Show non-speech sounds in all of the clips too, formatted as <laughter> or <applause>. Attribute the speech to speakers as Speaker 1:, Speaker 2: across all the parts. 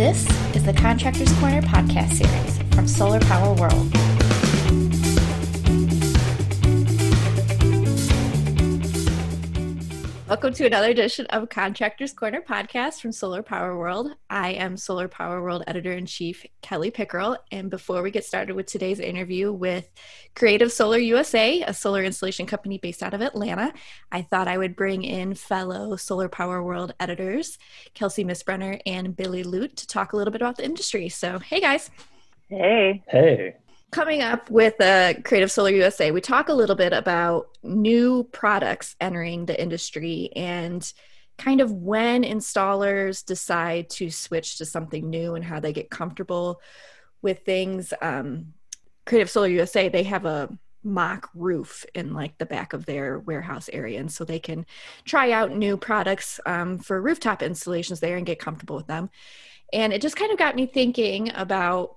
Speaker 1: This is the Contractors Corner podcast series from Solar Power World. Welcome to another edition of Contractors Corner podcast from Solar Power World. I am Solar Power World editor in chief Kelly Pickerel. And before we get started with today's interview with Creative Solar USA, a solar installation company based out of Atlanta, I thought I would bring in fellow Solar Power World editors, Kelsey Misbrenner and Billy Ludt, to talk a little bit about the industry. So, hey guys.
Speaker 2: Hey.
Speaker 3: Hey
Speaker 1: coming up with uh, Creative Solar USA, we talk a little bit about new products entering the industry and kind of when installers decide to switch to something new and how they get comfortable with things. Um, Creative Solar USA, they have a mock roof in like the back of their warehouse area and so they can try out new products um, for rooftop installations there and get comfortable with them and it just kind of got me thinking about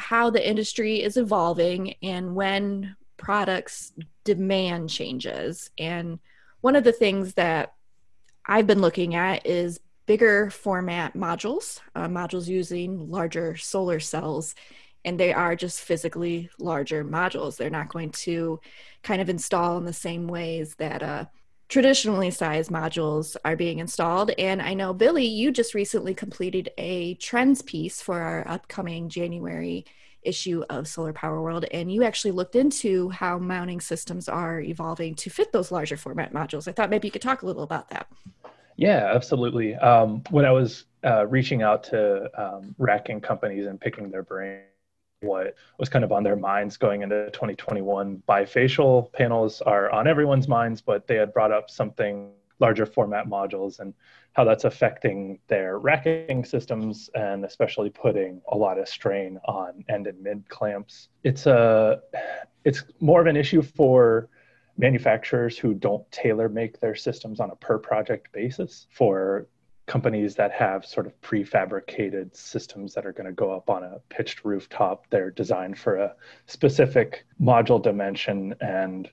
Speaker 1: how the industry is evolving and when products demand changes. And one of the things that I've been looking at is bigger format modules, uh, modules using larger solar cells. And they are just physically larger modules. They're not going to kind of install in the same ways that uh, traditionally sized modules are being installed. And I know, Billy, you just recently completed a trends piece for our upcoming January issue of Solar Power World, and you actually looked into how mounting systems are evolving to fit those larger format modules. I thought maybe you could talk a little about that.
Speaker 3: Yeah, absolutely. Um, when I was uh, reaching out to um, racking companies and picking their brain, what was kind of on their minds going into 2021. Bifacial panels are on everyone's minds, but they had brought up something larger format modules and how that's affecting their racking systems and especially putting a lot of strain on end and mid clamps. It's a it's more of an issue for manufacturers who don't tailor make their systems on a per project basis for companies that have sort of prefabricated systems that are going to go up on a pitched rooftop. They're designed for a specific module dimension. And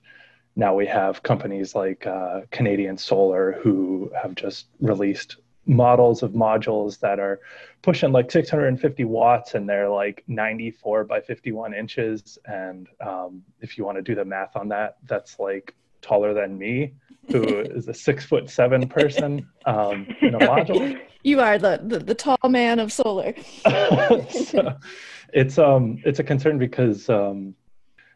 Speaker 3: now we have companies like uh, Canadian Solar who have just released models of modules that are pushing like 650 watts and they're like 94 by 51 inches. And um, if you want to do the math on that, that's like taller than me who <laughs> is a six foot seven person um, in a module.
Speaker 1: You are the, the, the tall man of solar. <laughs>
Speaker 3: so it's um it's a concern because um,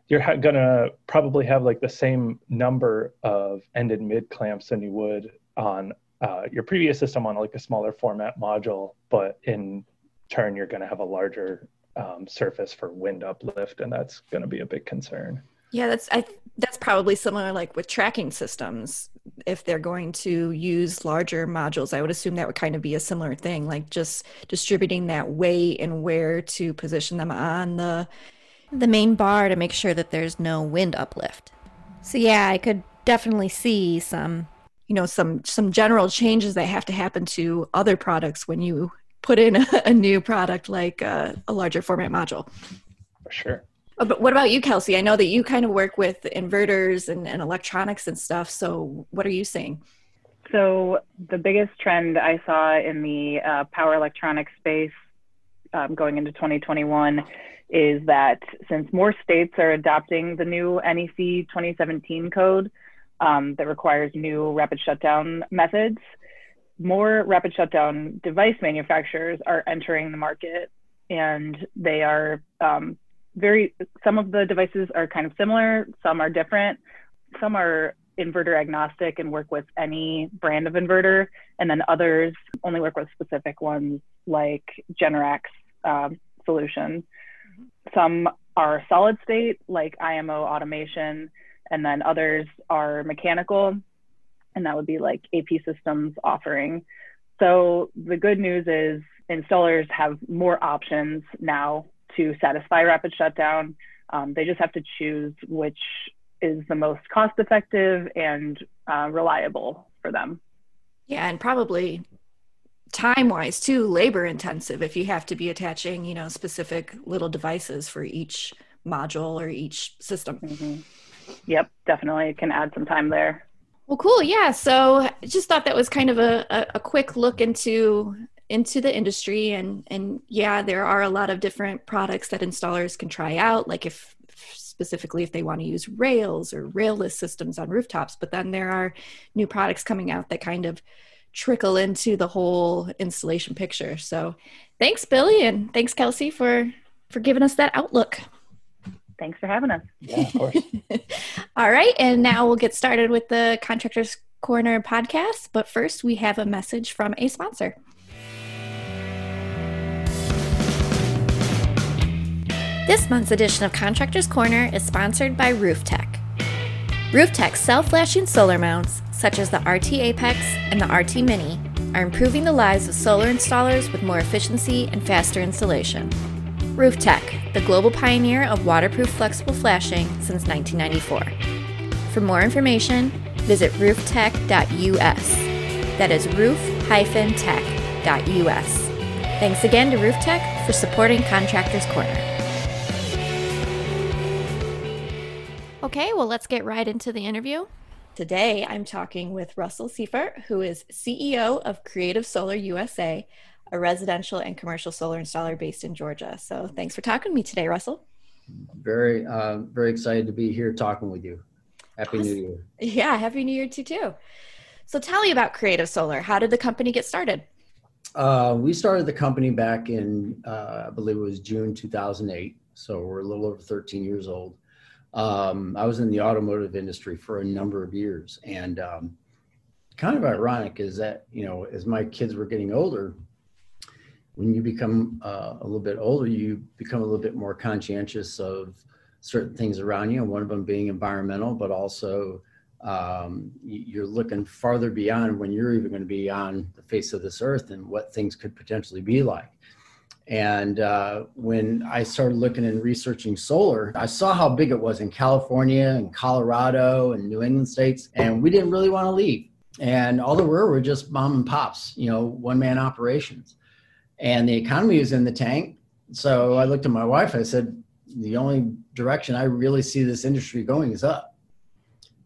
Speaker 3: you're ha- gonna probably have like the same number of end and mid clamps than you would on uh, your previous system on like a smaller format module, but in turn you're going to have a larger um, surface for wind uplift, and that's going to be a big concern.
Speaker 1: Yeah, that's I that's probably similar like with tracking systems. If they're going to use larger modules, I would assume that would kind of be a similar thing, like just distributing that weight and where to position them on the the main bar to make sure that there's no wind uplift. So yeah, I could definitely see some you know some some general changes that have to happen to other products when you put in a, a new product like a, a larger format module.
Speaker 3: For sure.
Speaker 1: Oh, but what about you, Kelsey? I know that you kind of work with inverters and, and electronics and stuff. So what are you seeing?
Speaker 2: So the biggest trend I saw in the uh, power electronics space um, going into 2021 is that since more states are adopting the new NEC 2017 code um, that requires new rapid shutdown methods, more rapid shutdown device manufacturers are entering the market and they are um, very some of the devices are kind of similar some are different. Some are inverter agnostic and work with any brand of inverter and then others only work with specific ones like Generac's um, solution. Some are solid state like imo automation and then others are mechanical and that would be like ap systems offering. So the good news is installers have more options now to satisfy rapid shutdown. Um, they just have to choose which is the most cost effective and uh, reliable for them.
Speaker 1: Yeah, and probably time wise too, labor intensive if you have to be attaching, you know, specific little devices for each module or each system.
Speaker 2: Mm-hmm. Yep, definitely. Can add some time there.
Speaker 1: Well, cool. Yeah. So just thought that was kind of a, a, a quick look into into the industry and and yeah there are a lot of different products that installers can try out like if specifically if they want to use rails or railless systems on rooftops but then there are new products coming out that kind of trickle into the whole installation picture. So thanks billy and thanks kelsey for for giving us that outlook.
Speaker 2: Thanks for having us.
Speaker 3: Yeah of course. <laughs>
Speaker 1: All right and now we'll get started with the contractors corner podcast but first we have a message from a sponsor This month's edition of Contractors Corner is sponsored by RoofTech. RoofTech's self-flashing solar mounts, such as the RT Apex and the RT Mini, are improving the lives of solar installers with more efficiency and faster installation. RoofTech, the global pioneer of waterproof flexible flashing since 1994. For more information, visit rooftech.us. That is roof-tech.us. Thanks again to RoofTech for supporting Contractors Corner. Okay, well, let's get right into the interview. Today, I'm talking with Russell Seifert, who is CEO of Creative Solar USA, a residential and commercial solar installer based in Georgia. So, thanks for talking to me today, Russell.
Speaker 4: Very, uh, very excited to be here talking with you. Happy awesome. New Year.
Speaker 1: Yeah, Happy New Year to you too. So, tell me about Creative Solar. How did the company get started?
Speaker 4: Uh, we started the company back in, uh, I believe it was June 2008. So, we're a little over 13 years old. Um, I was in the automotive industry for a number of years, and um, kind of ironic is that you know as my kids were getting older, when you become uh, a little bit older, you become a little bit more conscientious of certain things around you, one of them being environmental, but also um, you're looking farther beyond when you're even going to be on the face of this earth and what things could potentially be like. And uh, when I started looking and researching solar, I saw how big it was in California and Colorado and New England states, and we didn't really want to leave. And all there were were just mom and pops, you know, one man operations. And the economy was in the tank. So I looked at my wife, I said, the only direction I really see this industry going is up.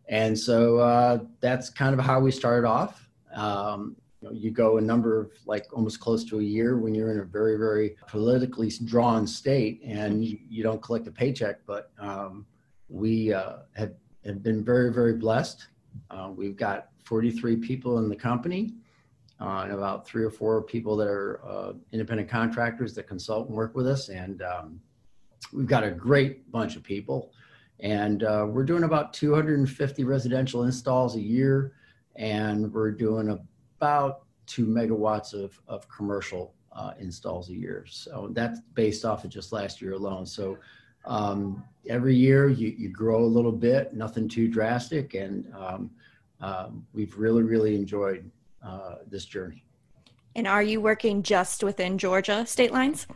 Speaker 4: And so uh, that's kind of how we started off. Um, you, know, you go a number of like almost close to a year when you're in a very very politically drawn state and you, you don't collect a paycheck. But um, we uh, have, have been very very blessed. Uh, we've got 43 people in the company uh, and about three or four people that are uh, independent contractors that consult and work with us. And um, we've got a great bunch of people. And uh, we're doing about 250 residential installs a year. And we're doing a about two megawatts of, of commercial uh, installs a year. So that's based off of just last year alone. So um, every year you, you grow a little bit, nothing too drastic. And um, uh, we've really, really enjoyed uh, this journey.
Speaker 1: And are you working just within Georgia state lines?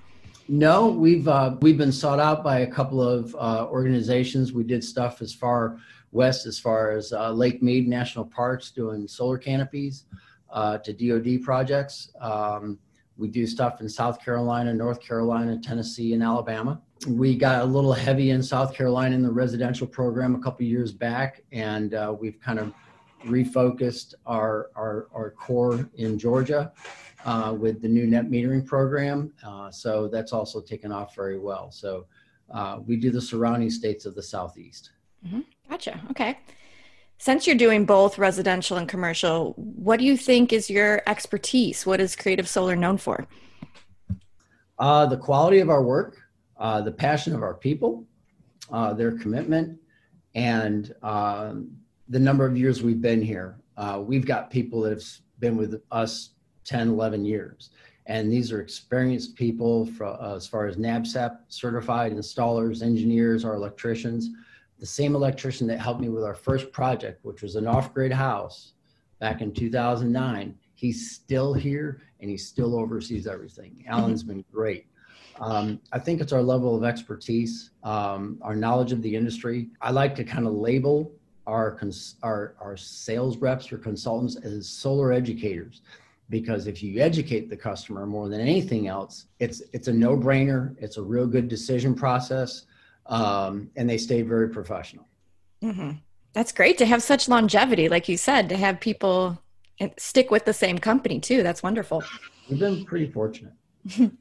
Speaker 4: No, we've uh, we've been sought out by a couple of uh, organizations. We did stuff as far west as far as uh, Lake Mead National Parks doing solar canopies uh, to DoD projects. Um, we do stuff in South Carolina, North Carolina, Tennessee, and Alabama. We got a little heavy in South Carolina in the residential program a couple years back, and uh, we've kind of refocused our, our, our core in Georgia uh, with the new net metering program. Uh, so that's also taken off very well. So uh, we do the surrounding states of the Southeast.
Speaker 1: Mm-hmm. Gotcha. Okay since you're doing both residential and commercial, what do you think is your expertise? What is Creative Solar known for?
Speaker 4: Uh, the quality of our work, uh, the passion of our people, uh, their commitment, and um, the number of years we've been here. Uh, we've got people that have been with us 10, 11 years. And these are experienced people for, uh, as far as NABCEP certified installers, engineers, our electricians the same electrician that helped me with our first project, which was an off-grid house back in 2009, he's still here and he still oversees everything. Alan's been great. Um, I think it's our level of expertise, um, our knowledge of the industry. I like to kind of label our, cons- our, our sales reps or consultants as solar educators because if you educate the customer more than anything else, it's, it's a no brainer. It's a real good decision process um, and they stay very professional.
Speaker 1: Mm-hmm. That's great to have such longevity, like you said, to have people stick with the same company too. That's wonderful.
Speaker 4: we've been pretty fortunate. <laughs>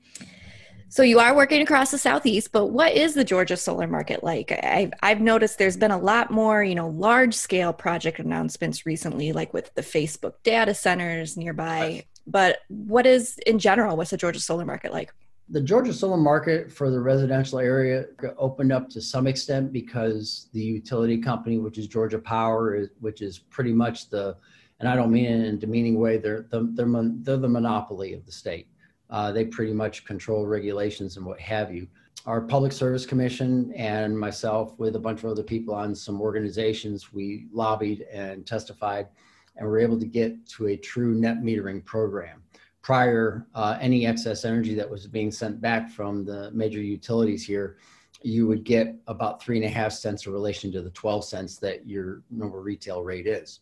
Speaker 1: So you are working across the southeast, but what is the Georgia solar market like? I've, I've noticed there's been a lot more, you know, large scale project announcements recently, like with the Facebook data centers nearby. But what is in general, what's the Georgia solar market like?
Speaker 4: The Georgia solar market for the residential area opened up to some extent because the utility company, which is Georgia Power, which is pretty much the, and I don't mean it in a demeaning way, they're the, they're, they're the monopoly of the state. Uh, they pretty much control regulations and what have you. Our Public Service Commission and myself, with a bunch of other people on some organizations, we lobbied and testified, and were able to get to a true net metering program. Prior, uh, any excess energy that was being sent back from the major utilities here, you would get about three and a half cents in relation to the 12 cents that your normal retail rate is.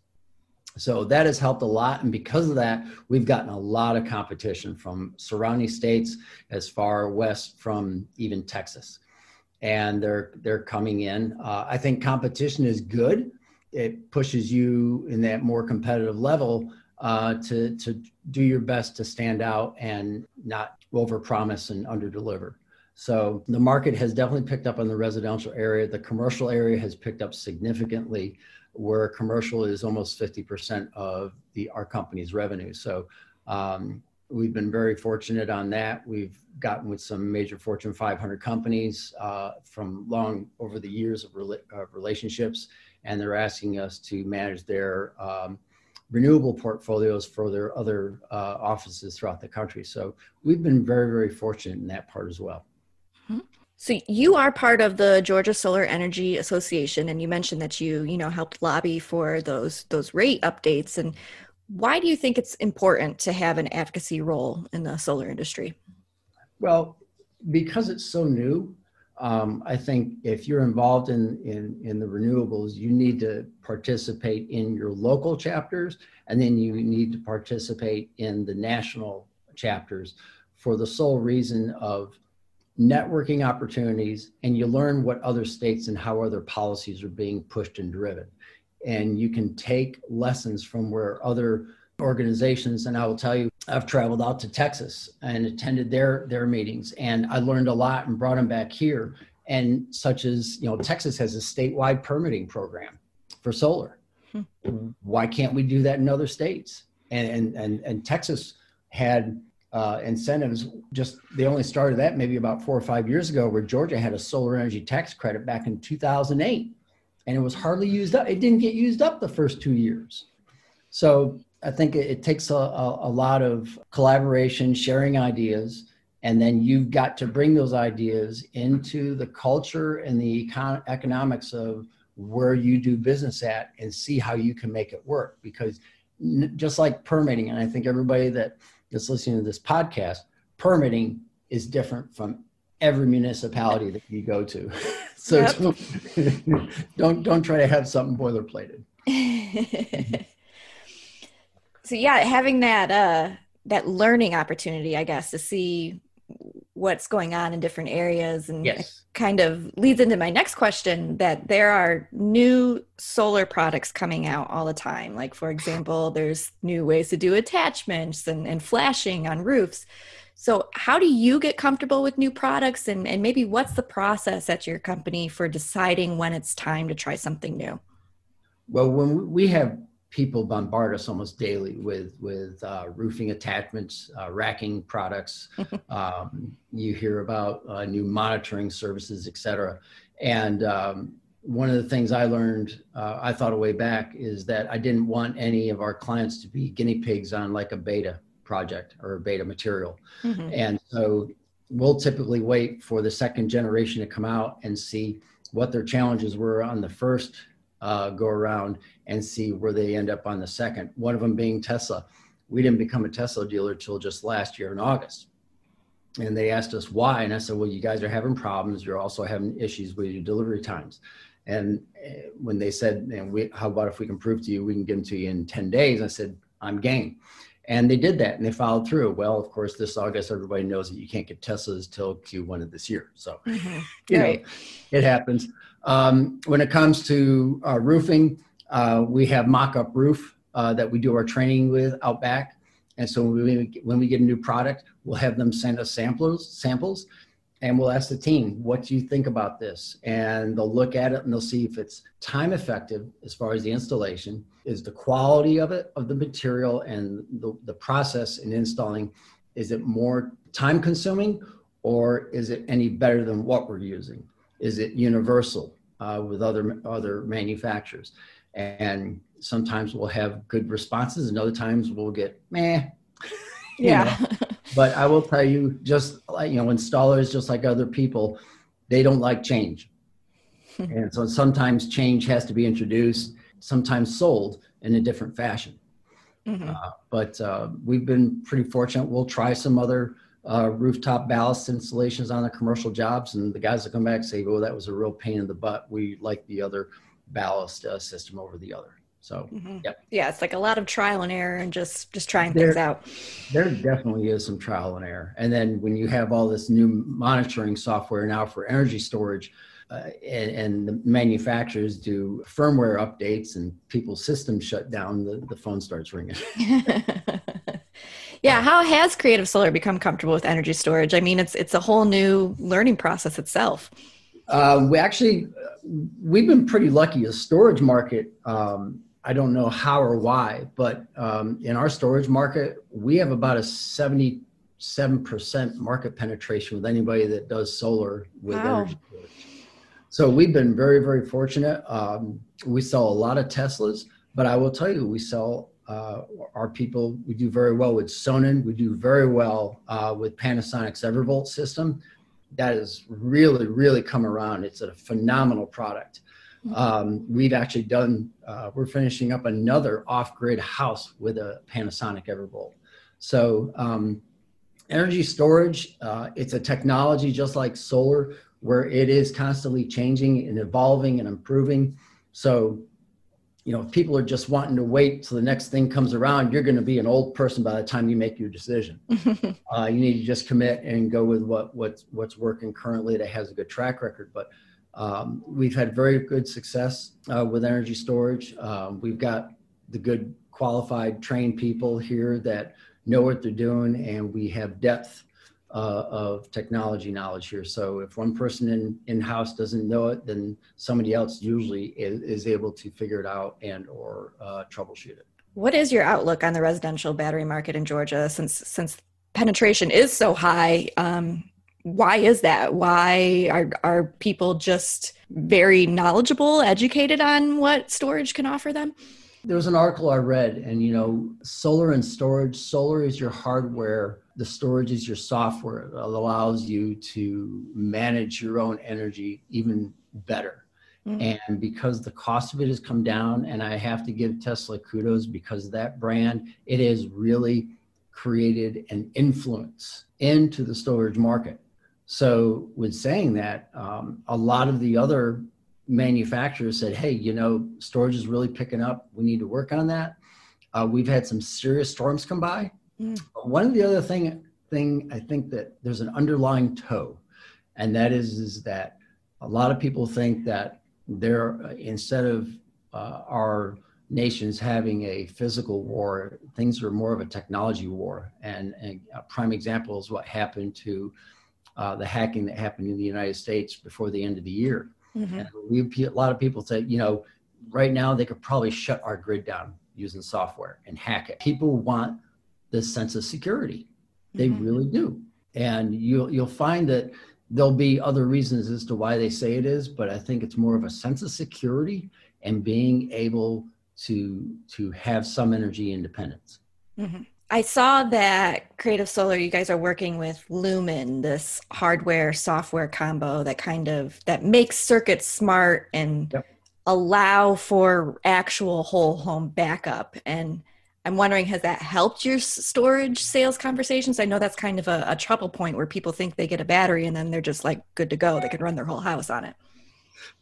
Speaker 4: So that has helped a lot. And because of that, we've gotten a lot of competition from surrounding states as far west from even Texas. And they're they're coming in. Uh, I think competition is good. It pushes you in that more competitive level uh, to to do your best to stand out and not overpromise and underdeliver. So the market has definitely picked up on the residential area. The commercial area has picked up significantly where commercial is almost 50% of the our company's revenue. So um, we've been very fortunate on that. We've gotten with some major Fortune 500 companies uh, from long over the years of, of, relationships, and they're asking us to manage their um, renewable portfolios for their other uh, offices throughout the country. So we've been very, very fortunate in that part as well.
Speaker 1: So you are part of the Georgia Solar Energy Association, and you mentioned that you, you know, helped lobby for those those rate updates. And why do you think it's important to have an advocacy role in the solar industry?
Speaker 4: Well, because it's so new, um, I think if you're involved in, in in the renewables, you need to participate in your local chapters, and then you need to participate in the national chapters for the sole reason of networking opportunities, and you learn what other states and how other policies are being pushed and driven. And you can take lessons from where other organizations, and I will tell you, I've traveled out to Texas and attended their their meetings, and I learned a lot and brought them back here. And such as you know, Texas has a statewide permitting program for solar. Hmm. Why can't we do that in other states? And and and, and Texas had uh, incentives. Just they only started that maybe about four or five years ago, where Georgia had a solar energy tax credit back in 2008, and it was hardly used up. It didn't get used up the first two years. So I think it, it takes a, a, a lot of collaboration, sharing ideas, and then you've got to bring those ideas into the culture and the econ- economics of where you do business at and see how you can make it work because just like permitting and i think everybody that's listening to this podcast, permitting is different from every municipality that you go to. <laughs> so yep. don't, <laughs> don't don't try to have something boilerplated. <laughs>
Speaker 1: so yeah, having that uh that learning opportunity, I guess, to see what's going on in different areas and
Speaker 4: yes.
Speaker 1: kind of leads into my next question that there are new solar products coming out all the time. Like for example there's new ways to do attachments and, and flashing on roofs. So how do you get comfortable with new products? And, and maybe what's the process at your company for deciding when it's time to try something new?
Speaker 4: Well when we have people bombard us almost daily with with uh, roofing attachments, uh, racking products. <laughs> um, you hear about uh, new monitoring services, et cetera. And um, one of the things I learned, uh, I thought a way back, is that I didn't want any of our clients to be guinea pigs on like a beta project or a beta material. Mm-hmm. And so we'll typically wait for the second generation to come out and see what their challenges were on the first uh, go around and see where they end up on the second. One of them being Tesla. We didn't become a Tesla dealer till just last year in August. And they asked us why. And I said, well, you guys are having problems. You're also having issues with your delivery times. And eh, when they said, and we, how about if we can prove to you, we can give them to you in 10 days? I said, I'm game. And they did that and they followed through. Well, of course, this August, everybody knows that you can't get Teslas till Q1 of this year. So, mm-hmm. you right. know, it happens. Um, when it comes to uh, roofing, uh, we have mock-up roof uh, that we do our training with out back. And so when we, when we get a new product, we'll have them send us samples, samples, and we'll ask the team, what do you think about this? And they'll look at it and they'll see if it's time effective as far as the installation, is the quality of it, of the material and the, the process in installing, is it more time consuming or is it any better than what we're using? Is it universal uh, with other, other manufacturers? And sometimes we'll have good responses and other times we'll get meh. <laughs>
Speaker 1: yeah.
Speaker 4: but I will tell you, just like, you know, installers, just like other people, they don't like change. <laughs> and so sometimes change has to be introduced, sometimes sold in a different fashion. Mm-hmm. Uh, but uh, we've been pretty fortunate. We'll try some other uh, rooftop ballast installations on the commercial jobs, and the guys will come back and say, "Oh, that was a real pain in the butt. We like the other ballast uh, system over the other." So, mm-hmm.
Speaker 1: yep. yeah, it's like a lot of trial and error and just just trying there, things out.
Speaker 4: There definitely is some trial and error, and then when you have all this new monitoring software now for energy storage. Uh, and, and, the manufacturers do firmware updates and people's systems shut down, the, the phone starts ringing. <laughs>
Speaker 1: yeah, how has Creative Solar become comfortable with energy storage? I mean, it's it's a whole new learning process itself.
Speaker 4: Uh, we actually we've been pretty lucky. The storage market um, I don't know how or why, but um, in our storage market, we have about a 77% market penetration with anybody that does solar with wow. energy storage. So we've been very, very fortunate. Um, we sell a lot of Teslas, but I will tell you, we sell uh, our people, we do very well with Sonnen. We do very well uh, with Panasonic's Evervolt system. That has really, really come around. It's a phenomenal product. Um, we've actually done, uh, we're finishing up another off grid house with a Panasonic Evervolt. So, um, energy storage, uh, it's a technology just like solar where it is constantly changing and evolving and improving. So, you know, if people are just wanting to wait till the next thing comes around, you're going to be an old person by the time you make your decision. <laughs> uh, you need to just commit and go with what what's what's working currently that has a good track record. But um, we've had very good success uh, with energy storage. Um, we've got the good qualified trained people here that know what they're doing and we have depth uh, of technology knowledge here. So if one person in in-house doesn't know it, then somebody else usually is, is able to figure it out and or uh, troubleshoot it.
Speaker 1: What is your outlook on the residential battery market in Georgia since since penetration is so high? Um, why is that? Why are are people just very knowledgeable, educated on what storage can offer them?
Speaker 4: There was an article I read, and you know, solar and storage. Solar is your hardware. The storage is your software. It allows you to manage your own energy even better. Mm-hmm. And because the cost of it has come down, and I have to give Tesla kudos because that brand, it has really created an influence into the storage market. So, with saying that, um, a lot of the other manufacturers said, "Hey, you know, storage is really picking up. We need to work on that." Uh, we've had some serious storms come by. Mm. One of the other thing thing I think that there's an underlying toe, and that is is that a lot of people think that there instead of uh, our nations having a physical war, things are more of a technology war. And, and a prime example is what happened to uh, the hacking that happened in the United States before the end of the year. Mm-hmm. We, a lot of people say, you know, right now they could probably shut our grid down using software and hack it. People want this sense of security. They mm-hmm. really do. And you'll, you'll find that there'll be other reasons as to why they say it is, but I think it's more of a sense of security and being able to, to have some energy independence.
Speaker 1: Mm-hmm. I saw that Creative Solar, you guys are working with Lumin, this hardware software combo that kind of that makes circuits smart and yep. allow for actual whole home backup. And I'm wondering, has that helped your storage sales conversations? I know that's kind of a, a trouble point where people think they get a battery and then they're just like good to go. They can run their whole house on it.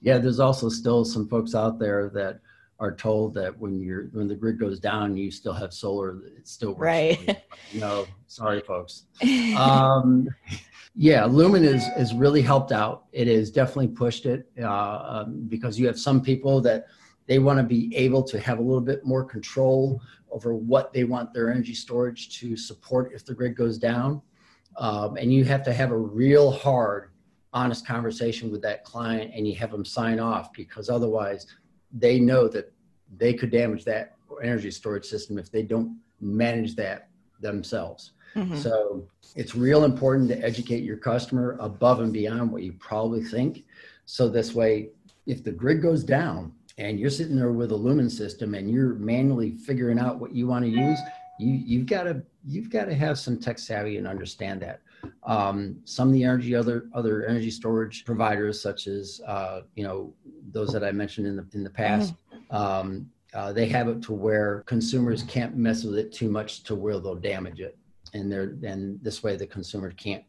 Speaker 4: Yeah, there's also still some folks out there that are told that when you're when the grid goes down you still have solar it still works
Speaker 1: right.
Speaker 4: no sorry folks. <laughs> Um, yeah Lumin is has really helped out. It has definitely pushed it uh, um, because you have some people that They want to be able to have a little bit more control over what they want their energy storage to support if the grid goes down. Um, and you have to have a real hard, honest conversation with that client and you have them sign off because otherwise they know that they could damage that energy storage system if they don't manage that themselves. Mm-hmm. So it's real important to educate your customer above and beyond what you probably think. So this way, if the grid goes down and you're sitting there with a Lumin system and you're manually figuring out what you want to use, you you've got to you've got to have some tech savvy and understand that. Um, some of the energy other other energy storage providers, such as uh, you know those that I mentioned in the in the past, mm-hmm. um, uh, they have it to where consumers can't mess with it too much to where they'll damage it, and they're and this way the consumer can't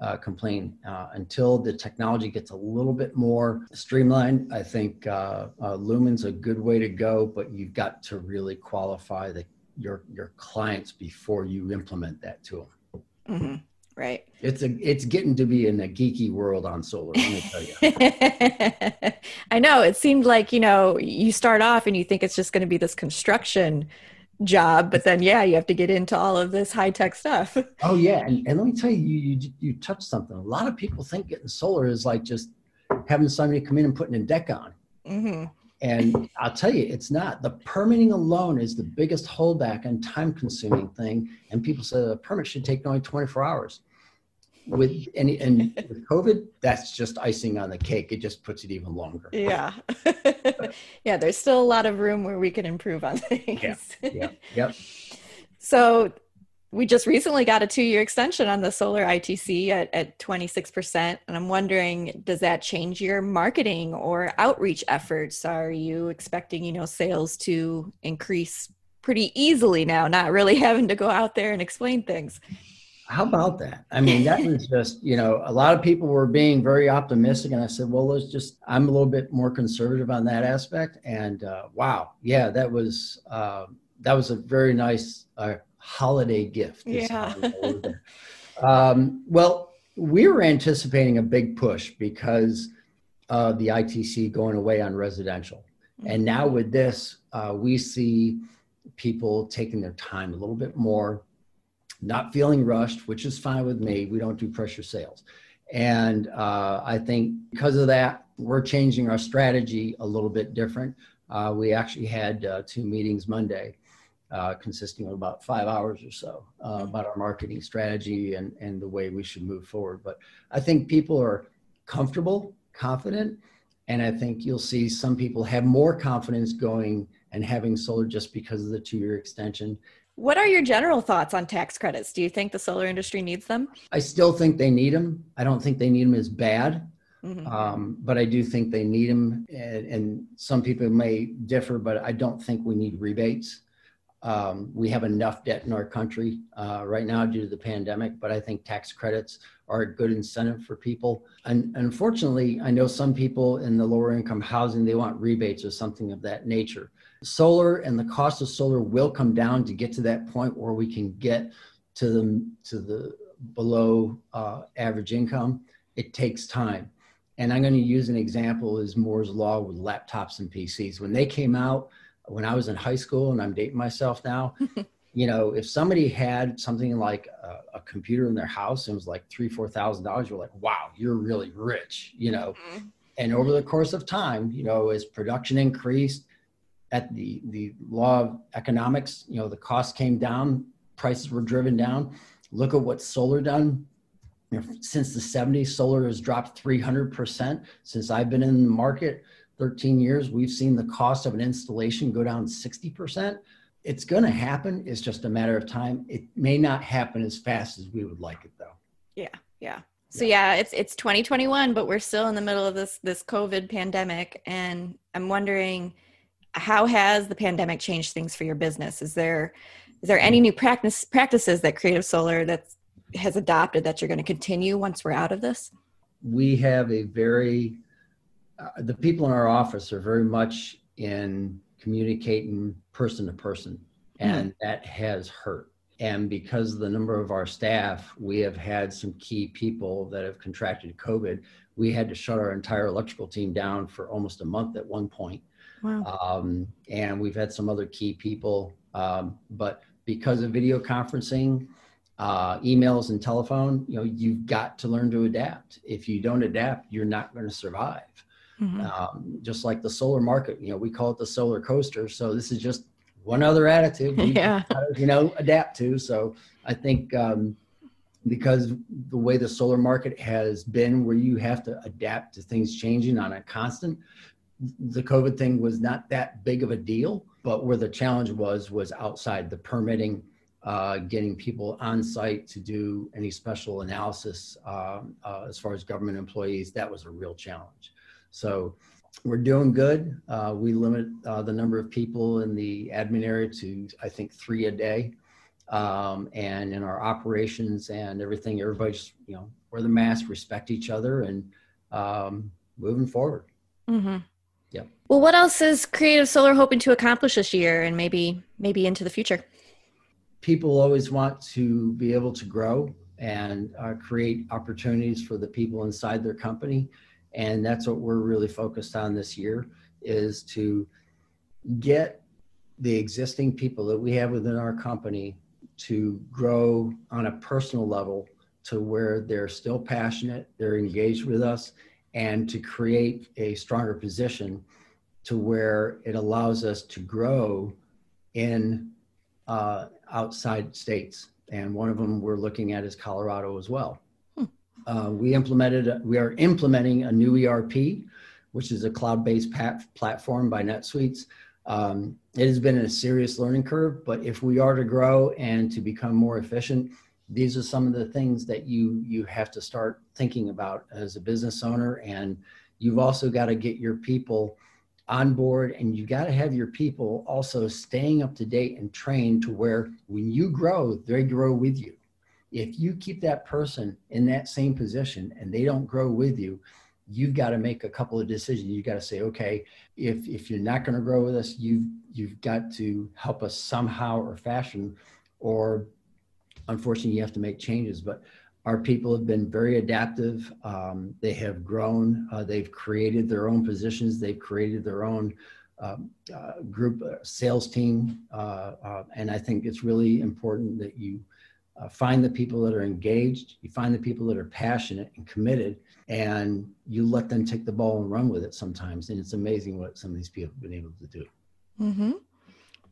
Speaker 4: uh, complain uh, until the technology gets a little bit more streamlined. I think uh, uh, Lumin's a good way to go, but you've got to really qualify the, your your clients before you implement that to them.
Speaker 1: Mm-hmm. Right.
Speaker 4: It's a it's getting to be in a geeky world on solar. Let me tell you. <laughs>
Speaker 1: I know. It seemed like you know you start off and you think it's just going to be this construction job but then yeah you have to get into all of this high tech stuff
Speaker 4: oh yeah and, and let me tell you, you you you touched something a lot of people think getting solar is like just having somebody come in and putting a deck on mm-hmm. And i'll tell you it's not the permitting alone is the biggest holdback and time consuming thing and people say the permit should take only 24 hours with any and with COVID, that's just icing on the cake. It just puts it even longer.
Speaker 1: Yeah, <laughs> yeah. There's still a lot of room where we can improve on things.
Speaker 4: Yeah, yeah, yep. <laughs>
Speaker 1: So we just recently got a two-year extension on the solar ITC at, at 26%. And I'm wondering, does that change your marketing or outreach efforts? Are you expecting, you know, sales to increase pretty easily now, not really <laughs> having to go out there and explain things?
Speaker 4: how about that? I mean, that was just, you know, a lot of people were being very optimistic. And I said, well, let's just, I'm a little bit more conservative on that aspect. And uh, wow, yeah, that was, uh, that was a very nice uh, holiday gift.
Speaker 1: Yeah.
Speaker 4: um, well, we were anticipating a big push because of the ITC going away on residential. And now with this, uh, we see people taking their time a little bit more not feeling rushed, which is fine with me. We don't do pressure sales. And uh, I think because of that, we're changing our strategy a little bit different. Uh, we actually had uh, two meetings Monday, uh, consisting of about five hours or so, uh, about our marketing strategy and, and the way we should move forward. But I think people are comfortable, confident, and I think you'll see some people have more confidence going and having solar just because of the two year extension.
Speaker 1: What are your general thoughts on tax credits? Do you think the solar industry needs them?
Speaker 4: I still think they need them. I don't think they need them as bad, mm-hmm. um, but I do think they need them. And, and, some people may differ, but I don't think we need rebates. Um, we have enough debt in our country uh, right now due to the pandemic, but I think tax credits are a good incentive for people. And unfortunately, I know some people in the lower income housing, they want rebates or something of that nature. Solar and the cost of solar will come down to get to that point where we can get to the, to the below uh, average income. It takes time. And I'm going to use an example is Moore's Law with laptops and PCs. When they came out, when I was in high school, and I'm dating myself now, <laughs> you know, if somebody had something like a, a, computer in their house and it was like three, four thousand dollars, you're like, wow, you're really rich, you know. Mm-hmm. And over the course of time, you know, as production increased, at the the law of economics, you know, the cost came down, prices were driven down. Look at what solar done. You know, since the 70s, solar has dropped 300%. Since I've been in the market 13 years, we've seen the cost of an installation go down 60% it's going to happen. It's just a matter of time. It may not happen as fast as we would like it, though.
Speaker 1: Yeah, yeah. So yeah, it's it's 2021, but we're still in the middle of this this COVID pandemic, and I'm wondering how has the pandemic changed things for your business? Is there is there any hmm. new practice practices that Creative Solar that has adopted that you're going to continue once we're out of this?
Speaker 4: We have a very uh, the people in our office are very much in communicating person to person, and mm. that has hurt. And because of the number of our staff, we have had some key people that have contracted COVID. We had to shut our entire electrical team down for almost a month at one point. Wow. Um, and we've had some other key people. Um, but because of video conferencing, uh, emails and telephone, you know, you've got to learn to adapt. If you don't adapt, you're not going to survive. Mm-hmm. Um, just like the solar market, you know, we call it the solar coaster. So this is just one other attitude, <laughs>
Speaker 1: yeah.
Speaker 4: you know, adapt to. So I think um, because the way the solar market has been, where you have to adapt to things changing on a constant, the COVID thing was not that big of a deal. But where the challenge was was outside the permitting, uh, getting people on site to do any special analysis um, uh, as far as government employees. That was a real challenge. So we're doing good. Uh, we limit uh, the number of people in the admin area to, I think, three a day. Um, and in our operations and everything, everybody's, you know, wear the mask, respect each other, and um, moving forward.
Speaker 1: Mm-hmm. Yeah. Well, what else is Creative Solar hoping to accomplish this year, and maybe maybe into the future?
Speaker 4: People always want to be able to grow and uh, create opportunities for the people inside their company and that's what we're really focused on this year is to get the existing people that we have within our company to grow on a personal level to where they're still passionate they're engaged with us and to create a stronger position to where it allows us to grow in uh, outside states. And one of them we're looking at is colorado as well uh, we implemented, we are implementing a new ERP, which is a cloud-based pat- platform by NetSuites. Um, it has been a serious learning curve, but if we are to grow and to become more efficient, these are some of the things that you you have to start thinking about as a business owner. And you've also got to get your people on board, and you've got to have your people also staying up to date and trained to where when you grow, they grow with you if you keep that person in that same position and they don't grow with you you've got to make a couple of decisions. You've got to say okay if if you're not going to grow with us you've you've got to help us somehow or fashion or unfortunately you have to make changes. But our people have been very adaptive. Um, they have grown. Uh, they've created their own positions. They've created their own um, uh, group uh, sales team. Uh, uh, and i think it's really important that you uh, find the people that are engaged, you find the people that are passionate and committed, and you let them take the ball and run with it sometimes. And it's amazing what some of these people have been able to do.
Speaker 1: Mm-hmm.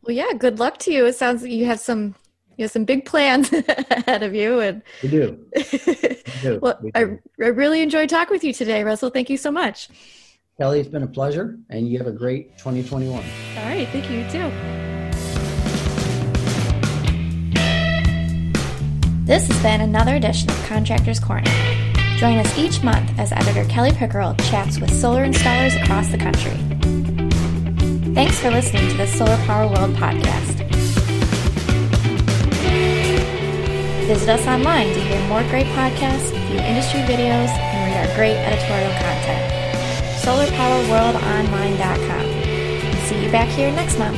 Speaker 1: Well, yeah, good luck to you. It sounds like you have some you have some big plans <laughs> ahead of you and
Speaker 4: we do, <laughs> we
Speaker 1: do. well we do. I, I really enjoyed talking with you today russell thank you so much
Speaker 4: kelly it's been a pleasure and you have a great 2021 all
Speaker 1: right thank you, you too This has been another edition of Contractors Corner. Join us each month as editor Kelly Pickerel chats with solar installers across the country. Thanks for listening to the Solar Power World podcast. Visit us online to hear more great podcasts, view industry videos, and read our great editorial content. SolarPowerWorldOnline.com. See you back here next month.